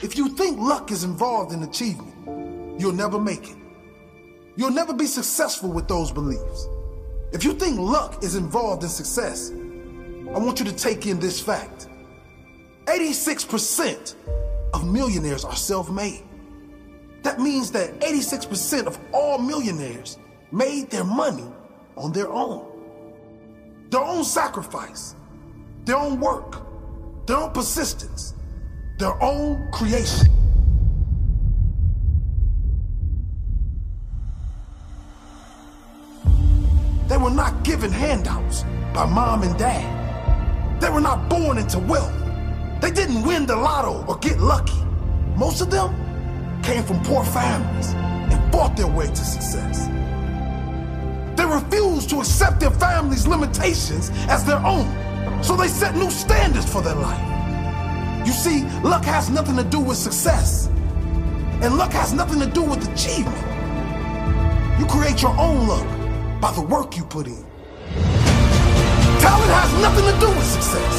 If you think luck is involved in achievement, you'll never make it. You'll never be successful with those beliefs. If you think luck is involved in success, I want you to take in this fact 86% of millionaires are self made. That means that 86% of all millionaires made their money on their own. Their own sacrifice, their own work, their own persistence, their own creation. They were not given handouts by mom and dad. They were not born into wealth. They didn't win the lotto or get lucky. Most of them came from poor families and fought their way to success. They refused to accept their family's limitations as their own, so they set new standards for their life. You see, luck has nothing to do with success, and luck has nothing to do with achievement. You create your own luck by the work you put in. Talent has nothing to do with success.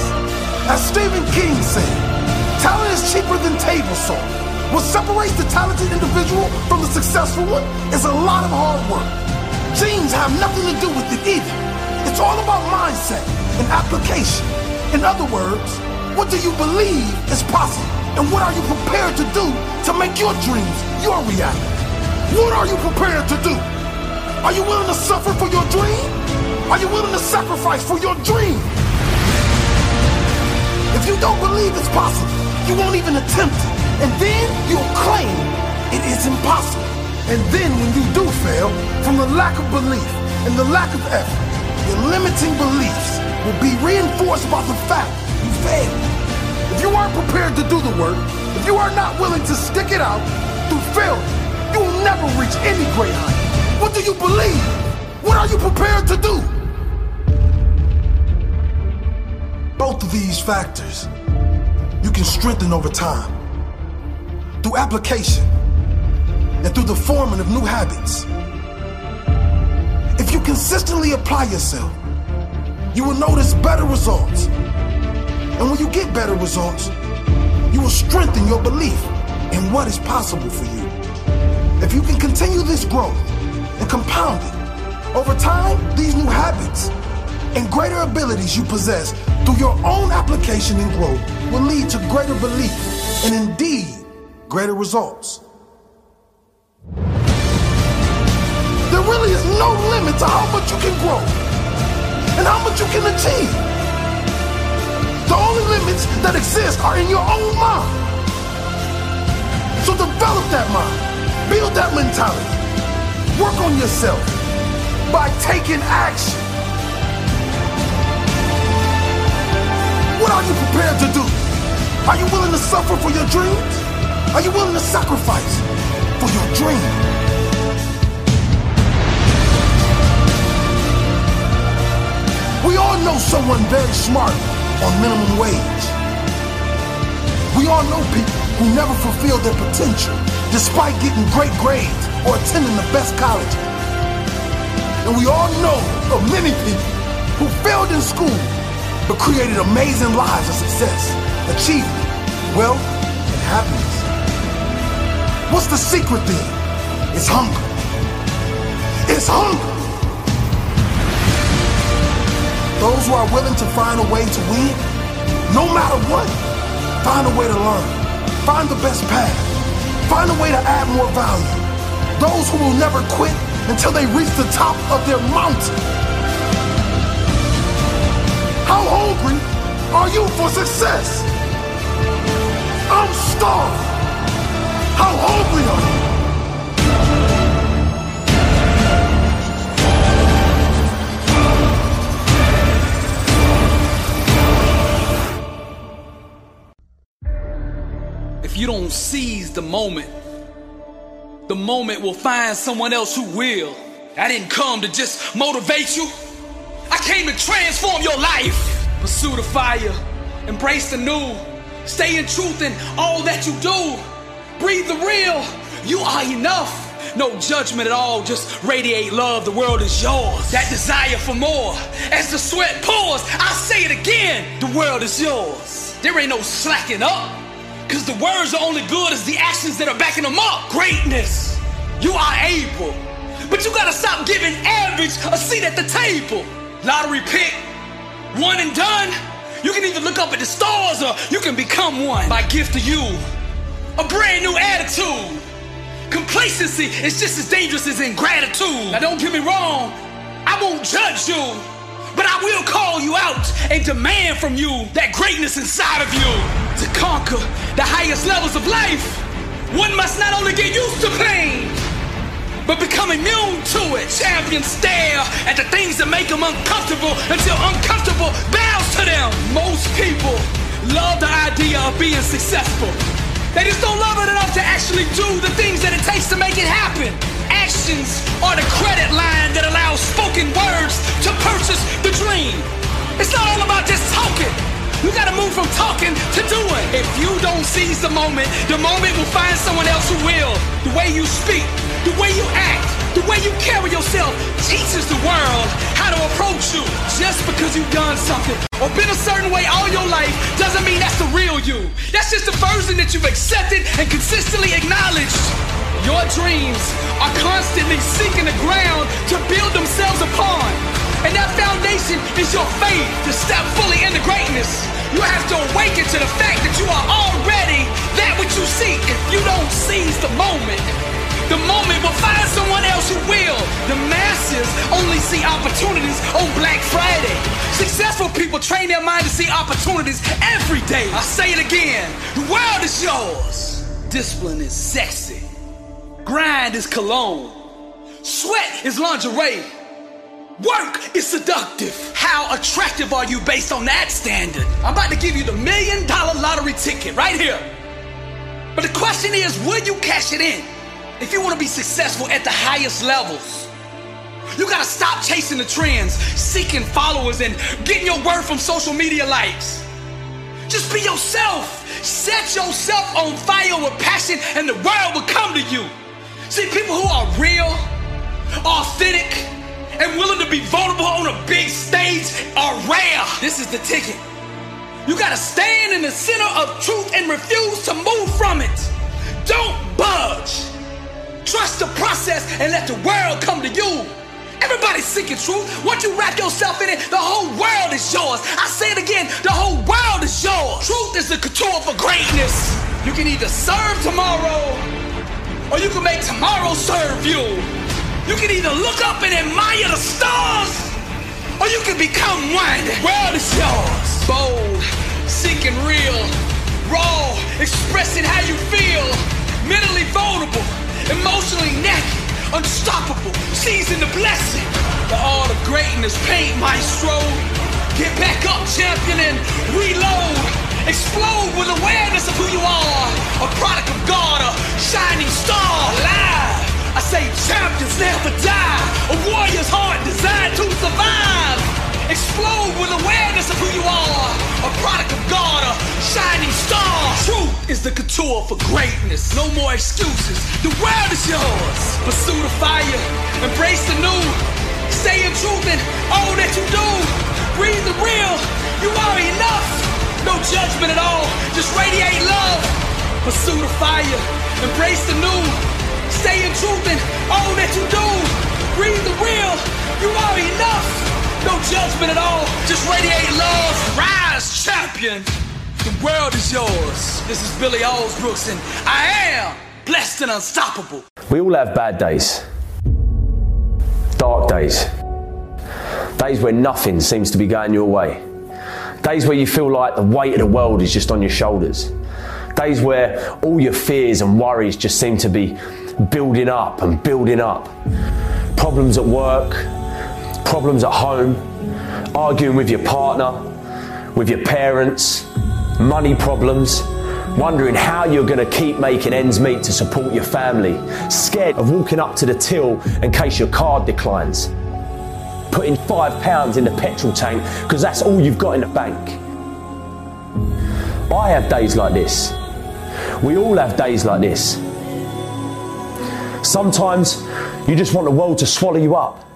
As Stephen King said, talent is cheaper than table salt. What separates the talented individual from the successful one is a lot of hard work. Genes have nothing to do with it either. It's all about mindset and application. In other words, what do you believe is possible? And what are you prepared to do to make your dreams your reality? What are you prepared to do? Are you willing to suffer for your dream? Are you willing to sacrifice for your dream? If you don't believe it's possible, you won't even attempt it. And then you'll claim it is impossible. And then when you do fail, from the lack of belief and the lack of effort, your limiting beliefs will be reinforced by the fact you failed. If you aren't prepared to do the work, if you are not willing to stick it out through failure, you will never reach any great height. What do you believe? What are you prepared to do? Both of these factors you can strengthen over time through application and through the forming of new habits. If you consistently apply yourself, you will notice better results. And when you get better results, you will strengthen your belief in what is possible for you. If you can continue this growth and compound it, over time, these new habits and greater abilities you possess through your own application and growth will lead to greater belief and indeed greater results. There really is no limit to how much you can grow and how much you can achieve. Limits that exist are in your own mind. So develop that mind, build that mentality, work on yourself by taking action. What are you prepared to do? Are you willing to suffer for your dreams? Are you willing to sacrifice for your dream? We all know someone very smart on minimum wage. We all know people who never fulfilled their potential despite getting great grades or attending the best colleges. And we all know of many people who failed in school but created amazing lives of success, achievement, wealth, and happiness. What's the secret then? It's hunger. It's hunger. Those who are willing to find a way to win, no matter what, find a way to learn, find the best path, find a way to add more value. Those who will never quit until they reach the top of their mountain. How hungry are you for success? I'm starved. How hungry are you? Don't seize the moment, the moment will find someone else who will. I didn't come to just motivate you. I came to transform your life. Pursue the fire, embrace the new, stay in truth in all that you do. Breathe the real. You are enough. No judgment at all, just radiate love. The world is yours. That desire for more. As the sweat pours, I say it again. The world is yours. There ain't no slacking up. Cause the words are only good as the actions that are backing them up. Greatness. You are able. But you gotta stop giving average a seat at the table. Lottery pick, one and done. You can either look up at the stars or you can become one by gift to you. A brand new attitude. Complacency is just as dangerous as ingratitude. Now don't get me wrong, I won't judge you, but I will call you out and demand from you that greatness inside of you. To conquer the highest levels of life, one must not only get used to pain, but become immune to it. Champions stare at the things that make them uncomfortable until uncomfortable bows to them. Most people love the idea of being successful. They just don't love it enough to actually do the things that it takes to make it happen. Actions are the credit line that allows spoken words to purchase the dream. It's not all about just talking. You gotta move from talking to doing. If you don't seize the moment, the moment will find someone else who will. The way you speak, the way you act, the way you carry yourself teaches the world how to approach you. Just because you've done something or been a certain way all your life doesn't mean that's the real you. That's just the version that you've accepted and consistently acknowledged. Your dreams are constantly seeking the ground to build themselves upon. And that foundation is your faith to step fully into greatness. You have to awaken to the fact that you are already that which you seek if you don't seize the moment. The moment will find someone else who will. The masses only see opportunities on Black Friday. Successful people train their mind to see opportunities every day. I say it again. The world is yours. Discipline is sexy. Grind is cologne. Sweat is lingerie. Work is seductive. How attractive are you based on that standard? I'm about to give you the million dollar lottery ticket right here. But the question is, will you cash it in? If you want to be successful at the highest levels, you gotta stop chasing the trends, seeking followers, and getting your word from social media likes. Just be yourself. Set yourself on fire with passion, and the world will come to you. See, people who are real, authentic, and willing to be vulnerable on a big stage are rare. This is the ticket. You gotta stand in the center of truth and refuse to move from it. Don't budge. Trust the process and let the world come to you. Everybody's seeking truth. Once you wrap yourself in it, the whole world is yours. I say it again, the whole world is yours. Truth is the couture for greatness. You can either serve tomorrow or you can make tomorrow serve you. You can either look up and admire the stars or you can become one. World is yours. Bold, seeking real, raw, expressing how you feel, mentally vulnerable emotionally naked, unstoppable, seizing the blessing. The art of greatness, paint maestro. Get back up, champion, and reload. Explode with awareness of who you are. A product of God, a shining star, alive. I say champions never explode with awareness of who you are. A product of God, a shining star. Truth is the couture for greatness. No more excuses. The world is yours. Pursue the fire, embrace the new. Stay in truth and all that you do. Breathe the real. You are enough. No judgment at all. Just radiate love. Pursue the fire, embrace the new. Stay in truth and all that you do. Breathe the real. You are enough. No judgment at all. Just radiate love. Rise, champion. The world is yours. This is Billy Alsbrooks, and I am blessed and unstoppable. We all have bad days, dark days, days where nothing seems to be going your way, days where you feel like the weight of the world is just on your shoulders, days where all your fears and worries just seem to be building up and building up. Problems at work, problems at home, arguing with your partner, with your parents, money problems, wondering how you're going to keep making ends meet to support your family, scared of walking up to the till in case your card declines, putting five pounds in the petrol tank because that's all you've got in the bank. I have days like this. We all have days like this. Sometimes you just want the world to swallow you up.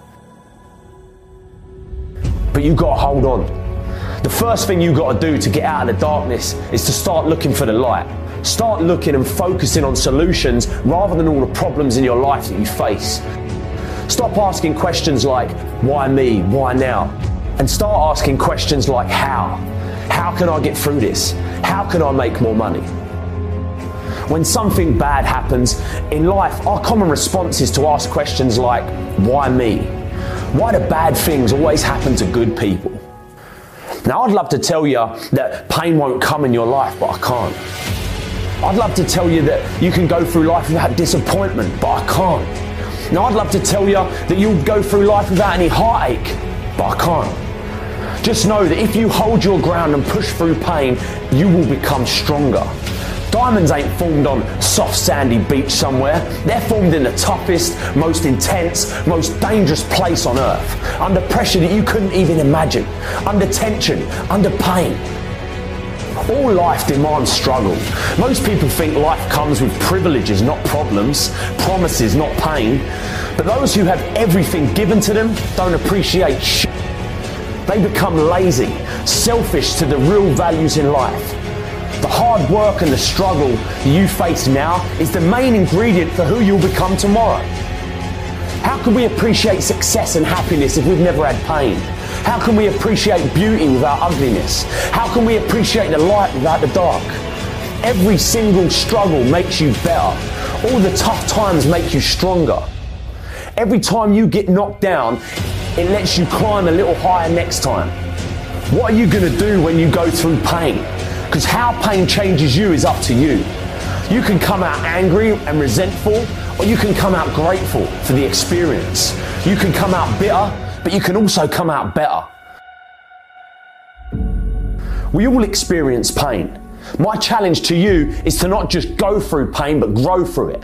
But you've got to hold on. The first thing you've got to do to get out of the darkness is to start looking for the light. Start looking and focusing on solutions rather than all the problems in your life that you face. Stop asking questions like, why me? Why now? And start asking questions like, how? How can I get through this? How can I make more money? When something bad happens in life, our common response is to ask questions like, why me? Why do bad things always happen to good people? Now, I'd love to tell you that pain won't come in your life, but I can't. I'd love to tell you that you can go through life without disappointment, but I can't. Now, I'd love to tell you that you'll go through life without any heartache, but I can't. Just know that if you hold your ground and push through pain, you will become stronger. Diamonds ain't formed on soft sandy beach somewhere. They're formed in the toughest, most intense, most dangerous place on earth. Under pressure that you couldn't even imagine. Under tension, under pain. All life demands struggle. Most people think life comes with privileges, not problems, promises, not pain. But those who have everything given to them don't appreciate shit. They become lazy, selfish to the real values in life. The hard work and the struggle you face now is the main ingredient for who you'll become tomorrow. How can we appreciate success and happiness if we've never had pain? How can we appreciate beauty without ugliness? How can we appreciate the light without the dark? Every single struggle makes you better. All the tough times make you stronger. Every time you get knocked down, it lets you climb a little higher next time. What are you going to do when you go through pain? Because how pain changes you is up to you. You can come out angry and resentful, or you can come out grateful for the experience. You can come out bitter, but you can also come out better. We all experience pain. My challenge to you is to not just go through pain, but grow through it.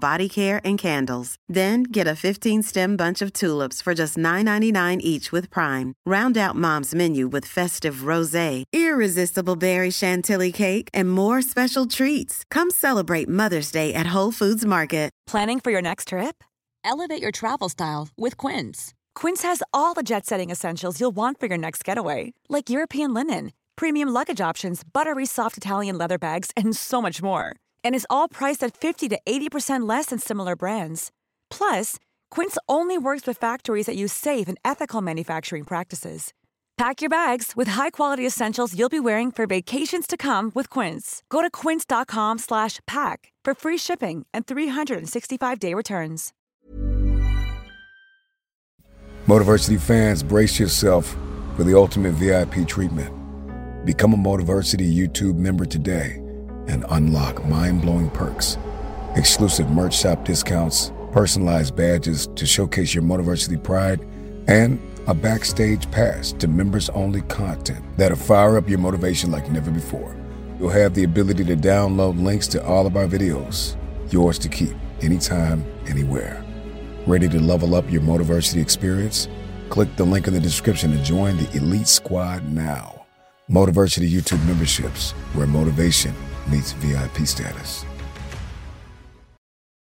body care and candles. Then get a 15 stem bunch of tulips for just $9.99 each with Prime. Round out mom's menu with festive rose, irresistible berry chantilly cake, and more special treats. Come celebrate Mother's Day at Whole Foods Market. Planning for your next trip? Elevate your travel style with Quince. Quince has all the jet setting essentials you'll want for your next getaway, like European linen, premium luggage options, buttery soft Italian leather bags, and so much more. And is all priced at 50 to 80% less than similar brands. Plus, Quince only works with factories that use safe and ethical manufacturing practices. Pack your bags with high-quality essentials you'll be wearing for vacations to come with Quince. Go to quince.com/pack for free shipping and 365-day returns. Motiversity fans, brace yourself for the ultimate VIP treatment. Become a Motiversity YouTube member today and unlock mind-blowing perks, exclusive merch shop discounts, personalized badges to showcase your Motiversity pride, and a backstage pass to members-only content that'll fire up your motivation like never before. You'll have the ability to download links to all of our videos, yours to keep anytime, anywhere. Ready to level up your Motiversity experience? Click the link in the description to join the Elite Squad now. Motiversity YouTube memberships, where motivation meets VIP status.